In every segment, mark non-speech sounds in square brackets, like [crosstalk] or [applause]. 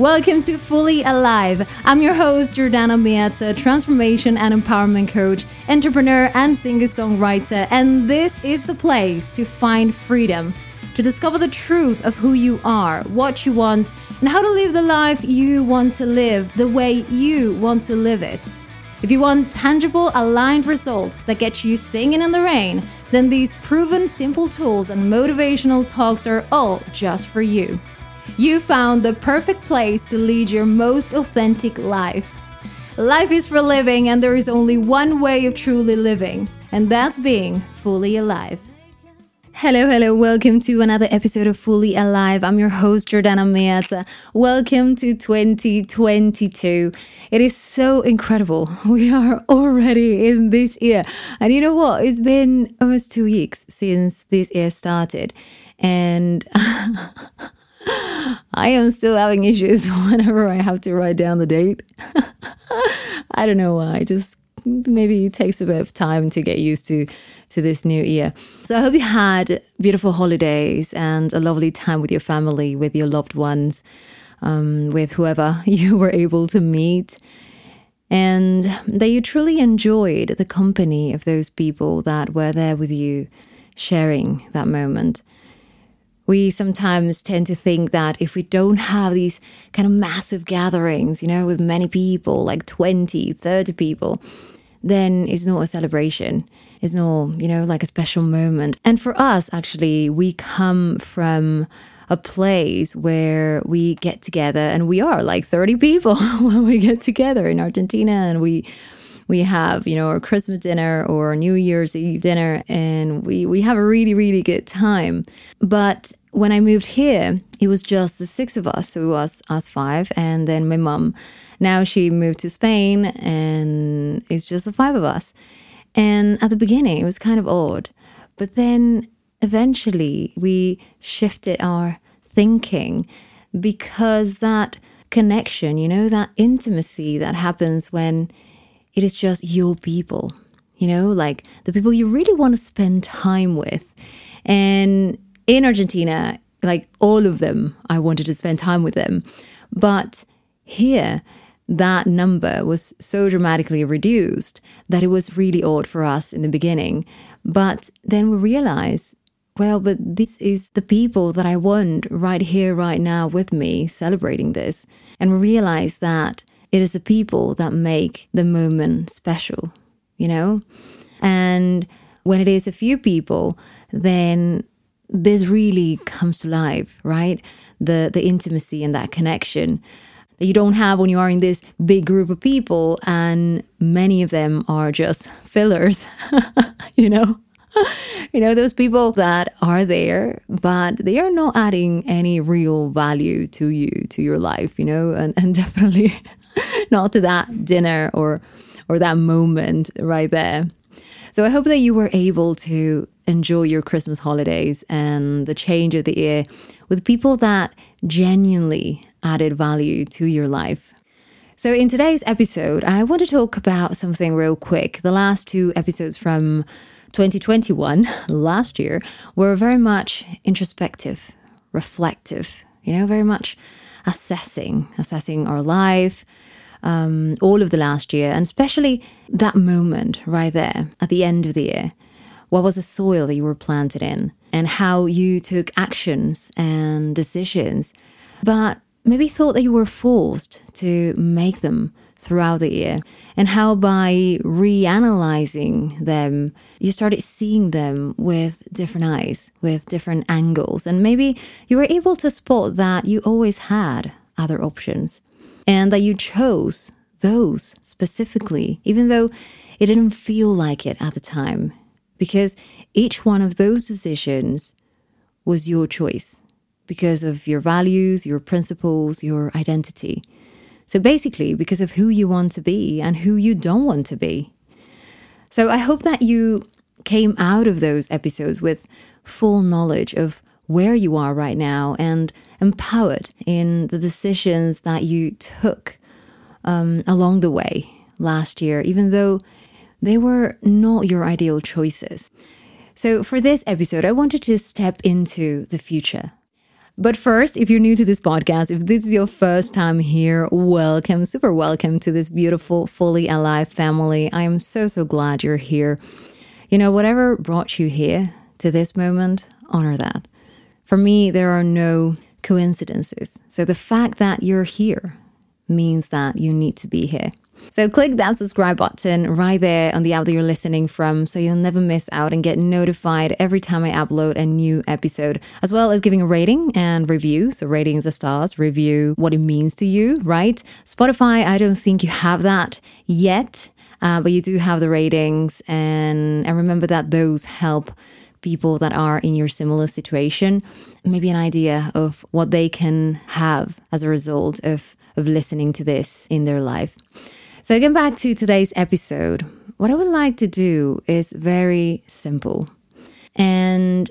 Welcome to Fully Alive. I'm your host, Jordana Miazza, transformation and empowerment coach, entrepreneur, and singer songwriter. And this is the place to find freedom, to discover the truth of who you are, what you want, and how to live the life you want to live the way you want to live it. If you want tangible, aligned results that get you singing in the rain, then these proven simple tools and motivational talks are all just for you. You found the perfect place to lead your most authentic life. Life is for living, and there is only one way of truly living, and that's being fully alive. Hello, hello, welcome to another episode of Fully Alive. I'm your host, Jordana Miazza. Welcome to 2022. It is so incredible. [laughs] We are already in this year. And you know what? It's been almost two weeks since this year started. And [laughs] I am still having issues [laughs] whenever I have to write down the date. [laughs] I don't know why. Just maybe it takes a bit of time to get used to to this new year. So I hope you had beautiful holidays and a lovely time with your family, with your loved ones, um, with whoever [laughs] you were able to meet, and that you truly enjoyed the company of those people that were there with you, sharing that moment we sometimes tend to think that if we don't have these kind of massive gatherings, you know, with many people, like 20, 30 people, then it's not a celebration. It's not, you know, like a special moment. And for us, actually, we come from a place where we get together and we are like 30 people [laughs] when we get together in Argentina and we we have, you know, our Christmas dinner or New Year's Eve dinner, and we, we have a really, really good time. But when I moved here, it was just the six of us. So it was us five, and then my mom. Now she moved to Spain, and it's just the five of us. And at the beginning, it was kind of odd. But then eventually, we shifted our thinking because that connection, you know, that intimacy that happens when it is just your people, you know, like the people you really want to spend time with. And in Argentina, like all of them, I wanted to spend time with them. But here, that number was so dramatically reduced that it was really odd for us in the beginning. But then we realized, well, but this is the people that I want right here, right now with me celebrating this. And we realized that it is the people that make the moment special, you know? And when it is a few people, then this really comes to life, right? The the intimacy and that connection that you don't have when you are in this big group of people and many of them are just [laughs] fillers, [laughs] you know? [laughs] you know, those people that are there, but they are not adding any real value to you, to your life, you know, and, and definitely not to that dinner or or that moment right there. So I hope that you were able to enjoy your Christmas holidays and the change of the year with people that genuinely added value to your life. So, in today's episode, I want to talk about something real quick. The last two episodes from 2021, [laughs] last year, were very much introspective, reflective, you know, very much assessing, assessing our life, um, all of the last year, and especially that moment right there at the end of the year. What was the soil that you were planted in, and how you took actions and decisions, but maybe thought that you were forced to make them throughout the year, and how by reanalyzing them, you started seeing them with different eyes, with different angles, and maybe you were able to spot that you always had other options and that you chose those specifically, even though it didn't feel like it at the time, because each one of those decisions was your choice because of your values, your principles, your identity. So basically, because of who you want to be and who you don't want to be. So I hope that you came out of those episodes with full knowledge of where you are right now and empowered in the decisions that you took um, along the way last year, even though they were not your ideal choices. So, for this episode, I wanted to step into the future. But first, if you're new to this podcast, if this is your first time here, welcome, super welcome to this beautiful, fully alive family. I am so, so glad you're here. You know, whatever brought you here to this moment, honor that. For me, there are no coincidences. So the fact that you're here means that you need to be here. So click that subscribe button right there on the app that you're listening from so you'll never miss out and get notified every time I upload a new episode, as well as giving a rating and review. So ratings are stars, review what it means to you, right? Spotify, I don't think you have that yet. Uh, but you do have the ratings and and remember that those help people that are in your similar situation maybe an idea of what they can have as a result of of listening to this in their life so, getting back to today's episode, what I would like to do is very simple. And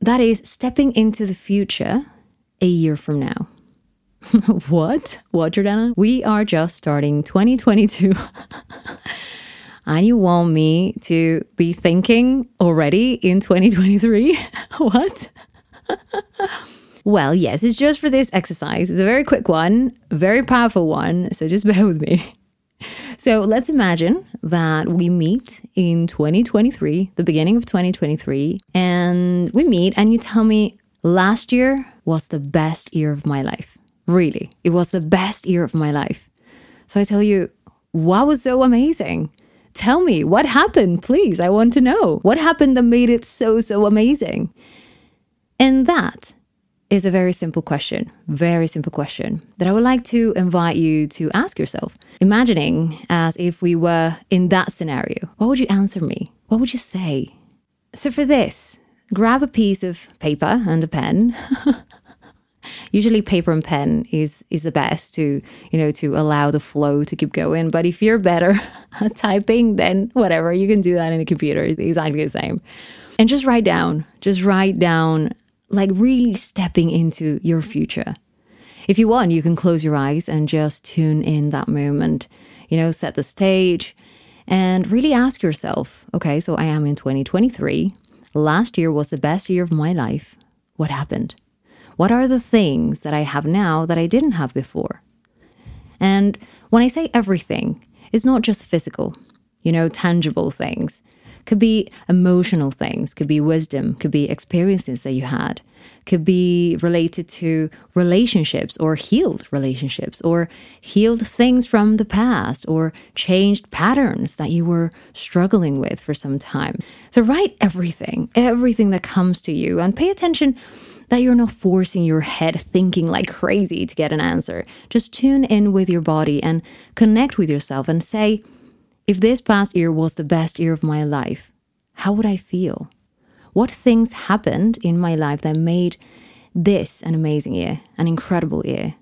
that is stepping into the future a year from now. [laughs] what? What, Jordana? We are just starting 2022. [laughs] and you want me to be thinking already in 2023? [laughs] what? well, yes, it's just for this exercise. It's a very quick one, very powerful one. So just bear with me. So let's imagine that we meet in 2023, the beginning of 2023, and we meet and you tell me last year was the best year of my life. Really, it was the best year of my life. So I tell you, what was so amazing? Tell me what happened, please. I want to know what happened that made it so, so amazing. And that is a very simple question, very simple question that I would like to invite you to ask yourself. Imagining as if we were in that scenario, what would you answer me? What would you say? So, for this, grab a piece of paper and a pen. [laughs] Usually, paper and pen is is the best to you know to allow the flow to keep going. But if you're better [laughs] at typing, then whatever you can do that in a computer. It's exactly the same. And just write down, just write down like really stepping into your future. If you want, you can close your eyes and just tune in that moment, you know, set the stage and really ask yourself okay, so I am in 2023. Last year was the best year of my life. What happened? What are the things that I have now that I didn't have before? And when I say everything, it's not just physical, you know, tangible things could be emotional things, could be wisdom, could be experiences that you had, could be related to relationships or healed relationships or healed things from the past or changed patterns that you were struggling with for some time. So write everything, everything that comes to you and pay attention that you're not forcing your head thinking like crazy to get an answer. Just tune in with your body and connect with yourself and say, if this past year was the best year of my life, how would I feel? What things happened in my life that made this an amazing year, an incredible year?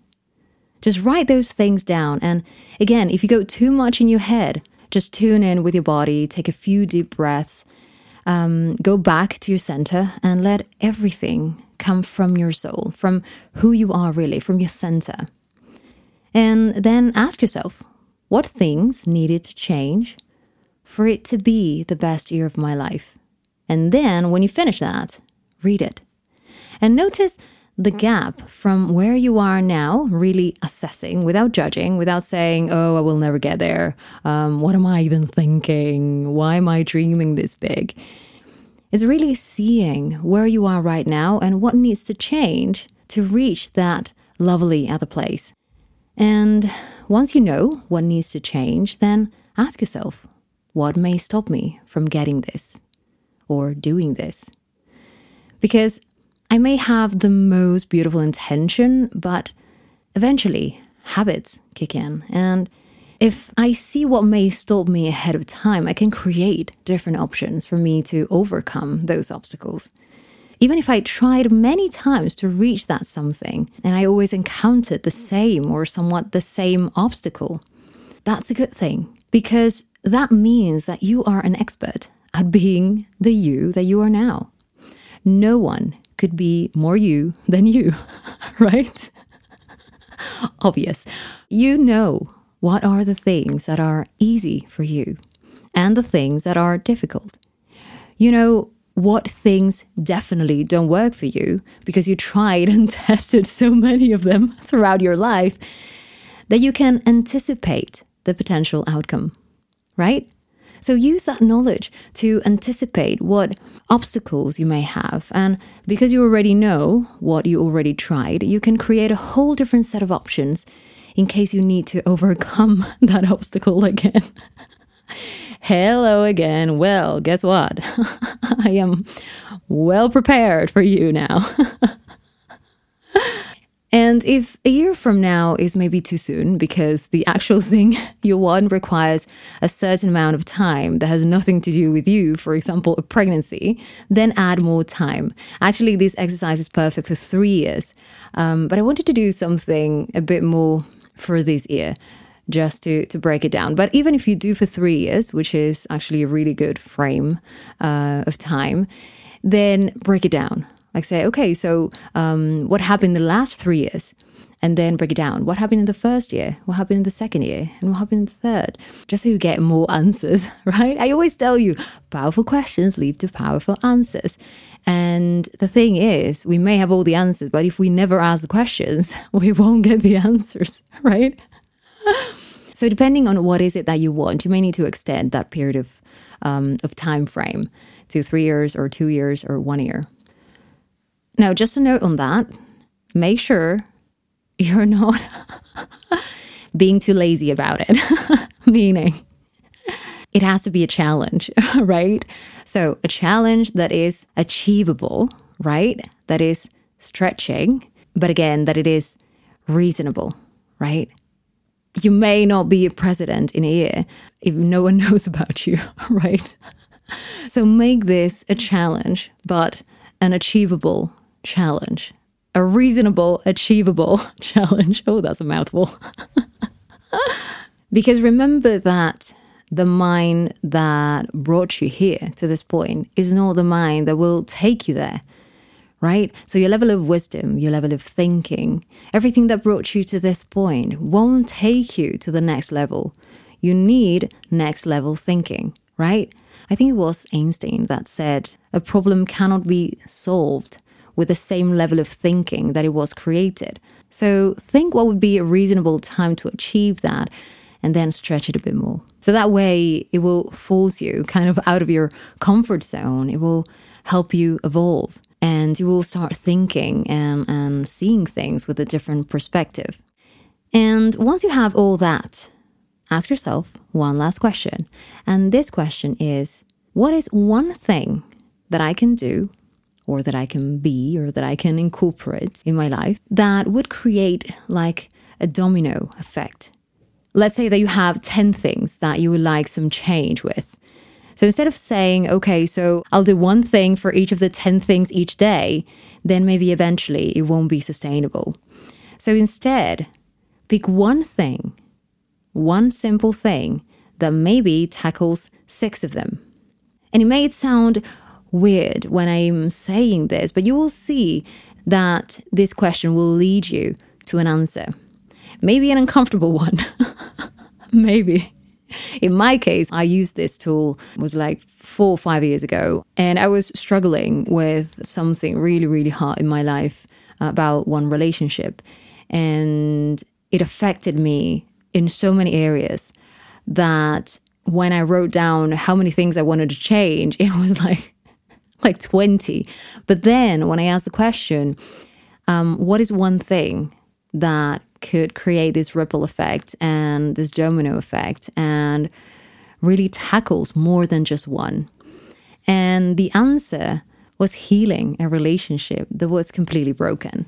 Just write those things down. And again, if you go too much in your head, just tune in with your body, take a few deep breaths, um, go back to your center, and let everything come from your soul, from who you are really, from your center. And then ask yourself, what things needed to change for it to be the best year of my life? And then, when you finish that, read it. And notice the gap from where you are now, really assessing without judging, without saying, oh, I will never get there. Um, what am I even thinking? Why am I dreaming this big? Is really seeing where you are right now and what needs to change to reach that lovely other place. And once you know what needs to change, then ask yourself what may stop me from getting this or doing this? Because I may have the most beautiful intention, but eventually habits kick in. And if I see what may stop me ahead of time, I can create different options for me to overcome those obstacles. Even if I tried many times to reach that something and I always encountered the same or somewhat the same obstacle, that's a good thing because that means that you are an expert at being the you that you are now. No one could be more you than you, [laughs] right? Obvious. You know what are the things that are easy for you and the things that are difficult. You know what things definitely don't work for you because you tried [laughs] and tested so many of them throughout your life that you can anticipate the potential outcome, right? So use that knowledge to anticipate what obstacles you may have. And because you already know what you already tried, you can create a whole different set of options in case you need to [laughs] overcome [laughs] that obstacle again. Hello again. Well, guess what? [laughs] I am well prepared for you now. [laughs] and if a year from now is maybe too soon because the actual [laughs] thing you want requires a certain amount of time that has nothing to do with you, for example, a pregnancy, then add more time. Actually, this exercise is perfect for three years. Um, but I wanted to do something a bit more for this year just to, to break it down. But even if you do for three years, which is actually a really good frame uh, of time, then break it down. Like say, okay, so um, what happened in the last three years? And then break it down. What happened in the first year? What happened in the second year? And what happened in the third? Just so you get more answers, [laughs] right? I always tell you powerful questions lead to powerful answers. And the thing is, we may have all the answers, but if we never ask the questions, [laughs] we won't get the [laughs] answers, right? So depending on what is it that you want, you may need to extend that period of um, of time frame to three years or two years or one year. Now, just a note on that: make sure you're not [laughs] being too lazy about it. [laughs] Meaning, it has to be a challenge, [laughs] right? So, a challenge that is achievable, right? That is stretching, but again, that it is reasonable, right? You may not be a president in a year if no one [laughs] knows about you, [laughs] right? So make this a challenge, but an achievable challenge, a reasonable, achievable [laughs] challenge. Oh, that's a mouthful. because remember that the mind that brought you here to this point is not the mind that will take you there right? So your level of wisdom, your level of thinking, everything that brought you to this point won't take you to the next level. You need next level thinking, right? I think it was Einstein that said a problem cannot be solved with the same level of thinking that it was created. So think what would be a reasonable time to achieve that and then stretch it a bit more. So that way it will force you kind of out of your comfort zone. It will help you evolve and you will start thinking and, and seeing things with a different perspective. And once you have all that, ask yourself one last question. And this question is What is one thing that I can do, or that I can be, or that I can incorporate in my life that would create like a domino effect? Let's say that you have 10 things that you would like some change with. So instead of saying, okay, so I'll do one thing for each of the 10 things each day, then maybe eventually it won't be sustainable. So instead, pick one thing, one simple thing that maybe tackles six of them. And it may sound weird when I'm saying this, but you will see that this question will lead you to an answer. Maybe an uncomfortable [laughs] one. maybe. In my case, I used this tool was like four or five years ago, and I was struggling with something really, really hard in my life about one relationship, and it affected me in so many areas that when I wrote down how many things I wanted to change, [laughs] it was like like 20. But then when I asked the question, um, what is one thing that could create this ripple effect and this domino effect and really tackles more than just one. And the answer was healing a relationship that was completely broken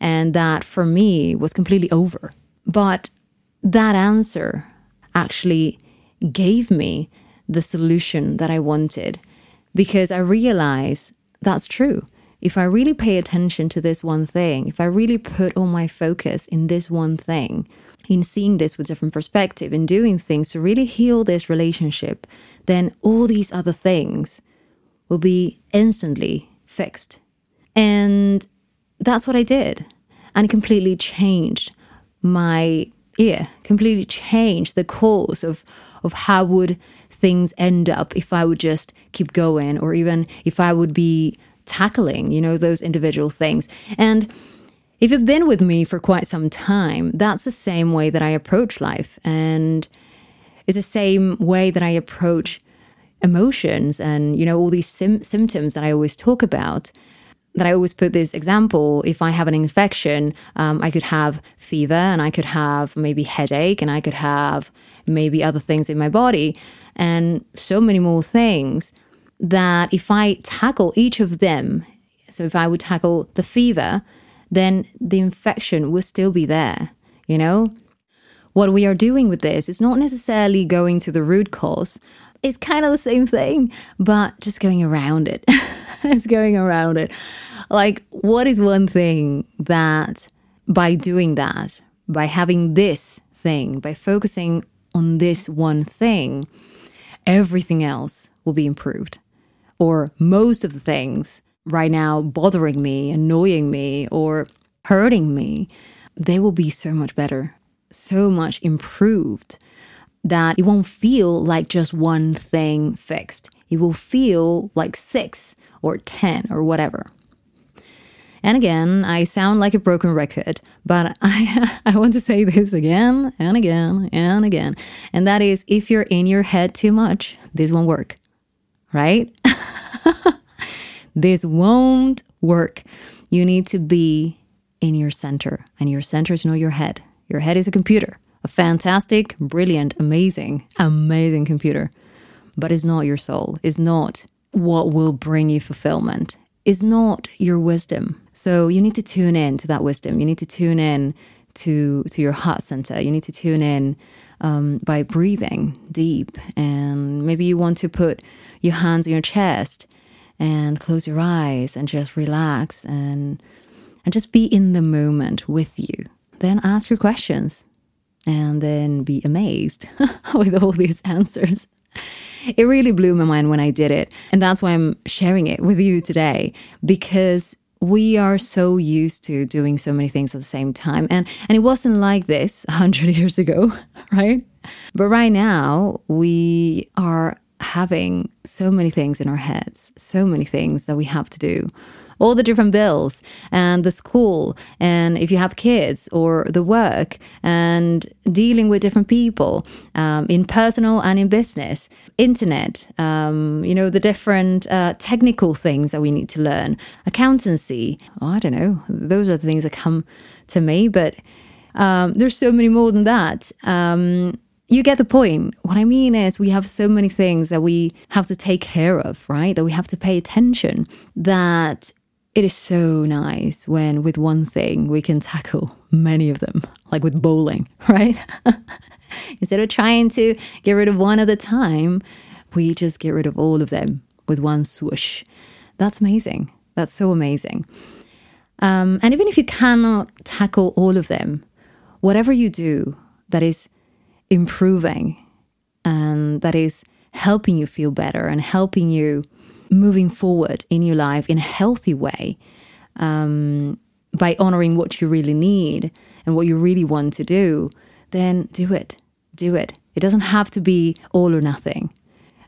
and that for me was completely over. But that answer actually gave me the solution that I wanted because I realized that's true if I really pay attention to this one thing, if I really put all my focus in this one thing, in seeing this with different perspective, in doing things to really heal this relationship, then all these other things will be instantly fixed. And that's what I did. And it completely changed my ear, completely changed the course of, of how would things end up if I would just keep going, or even if I would be tackling, you know, those individual things. And if you've been with me for quite some time, that's the same way that I approach life. And it's the same way that I approach emotions and, you know, all these sim- symptoms that I always talk about. That I always put this example if I have an infection, um, I could have fever and I could have maybe headache and I could have maybe other things in my body and so many more things that if I tackle each of them, so if I would tackle the fever, then the infection will still be there, you know? What we are doing with this is not necessarily going to the root cause. It's kind of the same thing, but just going around it. [laughs] it's going around it. Like, what is one thing that by doing that, by having this thing, by focusing on this one thing, everything else will be improved? Or most of the things right now bothering me, annoying me, or hurting me, they will be so much better, so much improved that it won't feel like just one thing fixed. It will feel like six or 10 or whatever. And again, I sound like a broken record, but [laughs] I, I want to say this again and again and again. And that is if you're in your head too much, this won't work, right? [laughs] this won't work. You need to be in your center, and your center is not your head. Your head is a computer, a fantastic, brilliant, amazing, amazing computer, but it's not your soul, it's not what will bring you fulfillment, it's not your wisdom. So you need to tune in to that wisdom. You need to tune in to to your heart center. You need to tune in um, by breathing deep, and maybe you want to put your hands on your chest and close your eyes and just relax and and just be in the moment with you. Then ask your questions and then be amazed [laughs] with all these answers. It really blew my mind when I did it. And that's why I'm sharing it with you today because we are so used to doing so many things at the same time. And, and it wasn't like this 100 [laughs] years ago, [laughs] right? But right now, we are having so many things in our heads, so many things that we have to do. All the different bills and the school, and if you have kids or the work, and dealing with different people um, in personal and in business, internet, um, you know, the different uh, technical things that we need to learn, accountancy. Oh, I don't know. Those are the things that come to me, but um, there's so many more than that. Um, you get the point. What I mean is, we have so many things that we have to take care of, right? That we have to pay attention. That it is so nice when, with one thing, we can tackle many of them, like with bowling, [laughs] right? [laughs] Instead of trying to get rid of one at a time, we just get rid of all of them with one swoosh. That's amazing. That's so amazing. Um, and even if you cannot tackle all of them, whatever you do that is improving and that is helping you feel better and helping you moving forward in your life in a healthy way um, by honoring what you really need and what you really want to do, then do it. Do it. It doesn't have to be all or nothing.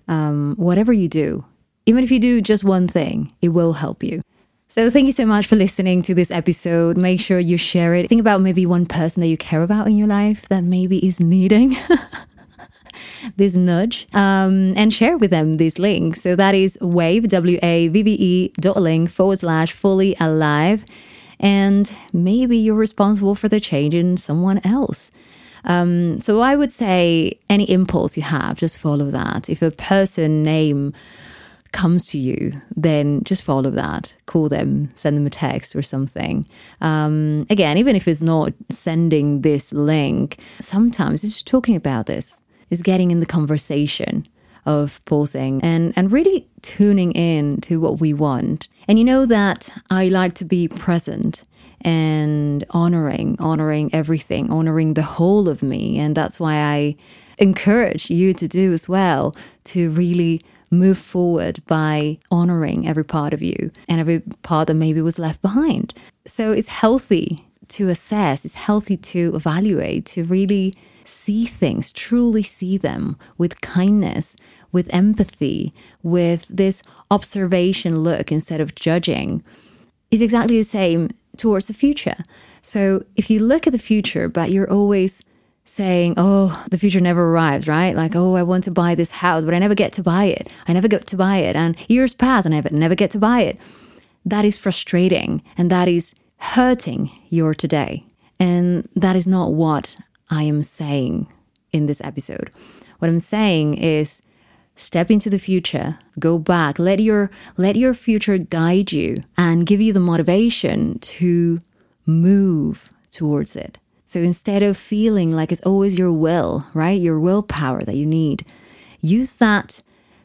Um, whatever you do, even if you do just one thing, it will help you. So, thank you so much for listening to this episode. Make sure you share it. Think about maybe one person that you care about in your life that maybe is needing [laughs] this nudge um, and share with them this link. So, that is wave, W A V V E dot link forward slash fully alive. And maybe you're responsible for the change in someone else. Um, so I would say any impulse you have, just follow that. If a person name comes to you, then just follow that. Call them, send them a text or something. Um, again, even if it's not sending this link, sometimes it's just talking about this, is getting in the conversation of pausing and, and really tuning in to what we want. And you know that I like to be present and honoring, honoring everything, honoring the whole of me. And that's why I encourage you to do as well, to really move forward by honoring every part of you and every part that maybe was left behind. So it's healthy to assess, it's healthy to evaluate, to really see things, truly see them with kindness, with empathy, with this observation look instead of judging, is exactly the same towards the future. So if you look at the future, but you're always saying, oh, the future never arrives, right? Like, oh, I want to buy this house, but I never get to buy it. I never get to buy it. And years pass and I never get to buy it. That is frustrating and that is hurting your today. And that is not what I am saying in this episode. What I'm saying is step into the future, go back, let your let your future guide you and give you the motivation to move towards it. So instead of feeling like it's always your will, right? Your willpower that you need, use that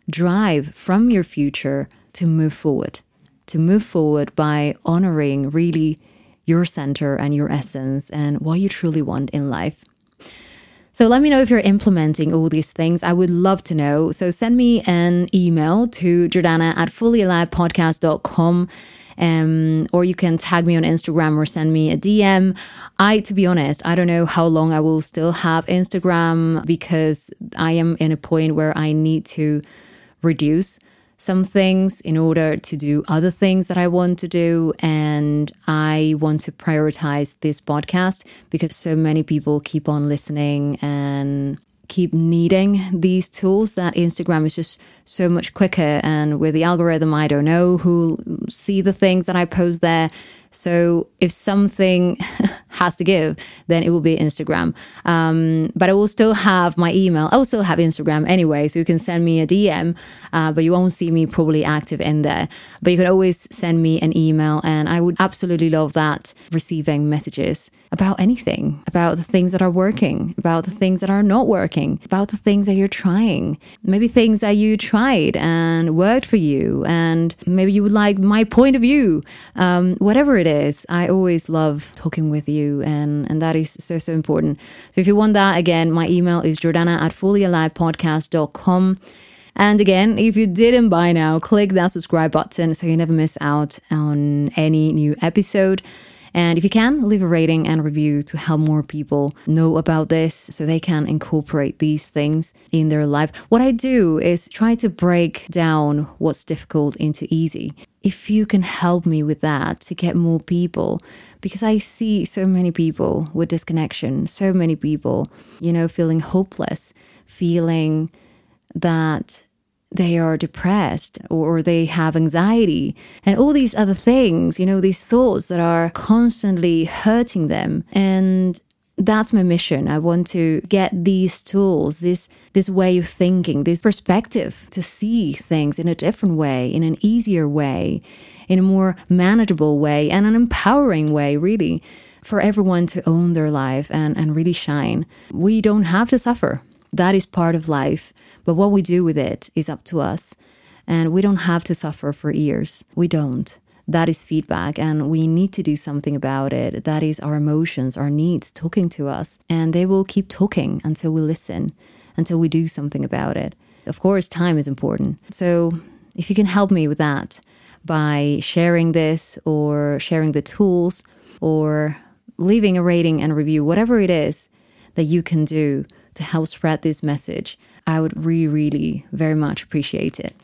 drive from your future to move forward. To move forward by honoring really your center and your essence and what you truly want in life. So let me know if you're implementing all these things. I would love to know. So send me an email to Jordana at fullyalivepodcast.com. Um, or you can tag me on Instagram or send me a DM. I, to be honest, I don't know how long I will still have Instagram because I am in a point where I need to reduce some things in order to do other things that I want to do. And I want to prioritize this podcast because so many people keep on listening and keep needing these tools that Instagram is just so much quicker. And with the algorithm, I don't know who see the things that I post there. So if something [laughs] has to give, then it will be Instagram. Um, but I will still have my email. I will still have Instagram anyway, so you can send me a DM, uh, but you won't see me probably active in there. But you can always send me an email, and I would absolutely love that receiving messages about anything, about the things that are working, about the things that are not working, about the things that you're trying, maybe things that you tried and worked for you, and maybe you would like my point of view, um, whatever it is. I always love talking with you, and, and that is so, so important. So if you want that, again, my email is jordana at fullyalivepodcast.com. And again, if you didn't by now, click that subscribe button so you never miss out on any new episode. And if you can, leave a rating and review to help more people know about this so they can incorporate these things in their life. What I do is try to break down what's difficult into easy. If you can help me with that to get more people, because I see so many people with disconnection, so many people, you know, feeling hopeless, feeling that they are depressed or they have anxiety and all these other things, you know, these thoughts that are constantly hurting them. And that's my mission. I want to get these tools, this this way of thinking, this perspective to see things in a different way, in an easier way, in a more manageable way and an empowering way, really, for everyone to own their life and, and really shine. We don't have to suffer. That is part of life. But what we do with it is up to us. And we don't have to suffer for years. We don't. That is feedback, and we need to do something about it. That is our emotions, our needs talking to us. And they will keep talking until we listen, until we do something about it. Of course, time is important. So if you can help me with that by sharing this or sharing the tools or leaving a rating and review, whatever it is that you can do to help spread this message, I would really, really very much appreciate it.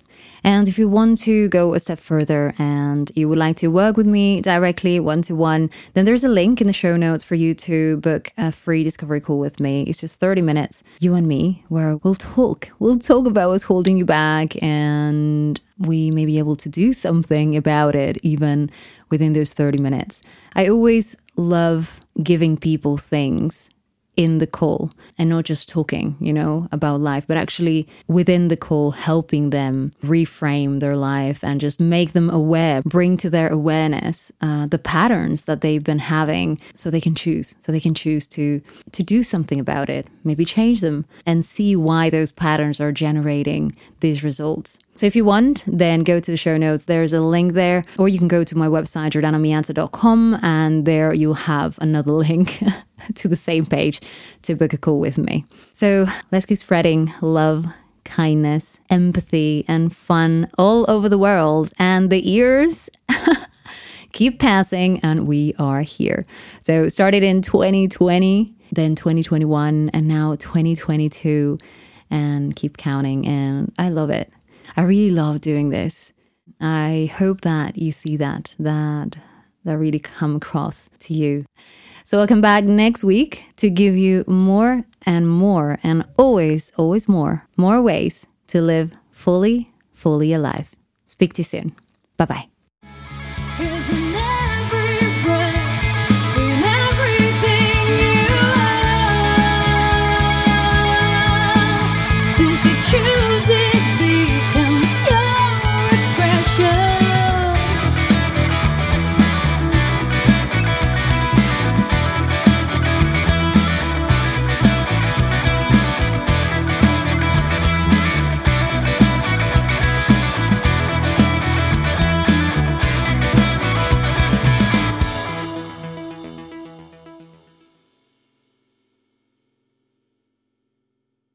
And if you want to go a step further and you would like to work with me directly one to one, then there's a link in the show notes for you to book a free discovery call with me. It's just 30 minutes, you and me, where we'll talk. We'll talk about what's holding you back and we may be able to do something about it even within those 30 minutes. I always love giving people things in the call and not just talking, you know, about life, but actually within the call, helping them reframe their life and just make them aware, bring to their awareness uh, the patterns that they've been having so they can choose, so they can choose to, to do something about it, maybe change them and see why those patterns are generating these results. So if you want, then go to the show notes. There's a link there, or you can go to my website, jordanamianza.com, and there you'll have another [laughs] link to the same page to book a call with me. So let's keep spreading love, kindness, empathy, and fun all over the world. And the ears [laughs] keep passing, and we are here. So, started in 2020, then 2021, and now 2022, and keep counting. And I love it. I really love doing this. I hope that you see that, that that really come across to you. So I'll come back next week to give you more and more and always, always more, more ways to live fully, fully alive. Speak to you soon. Bye bye.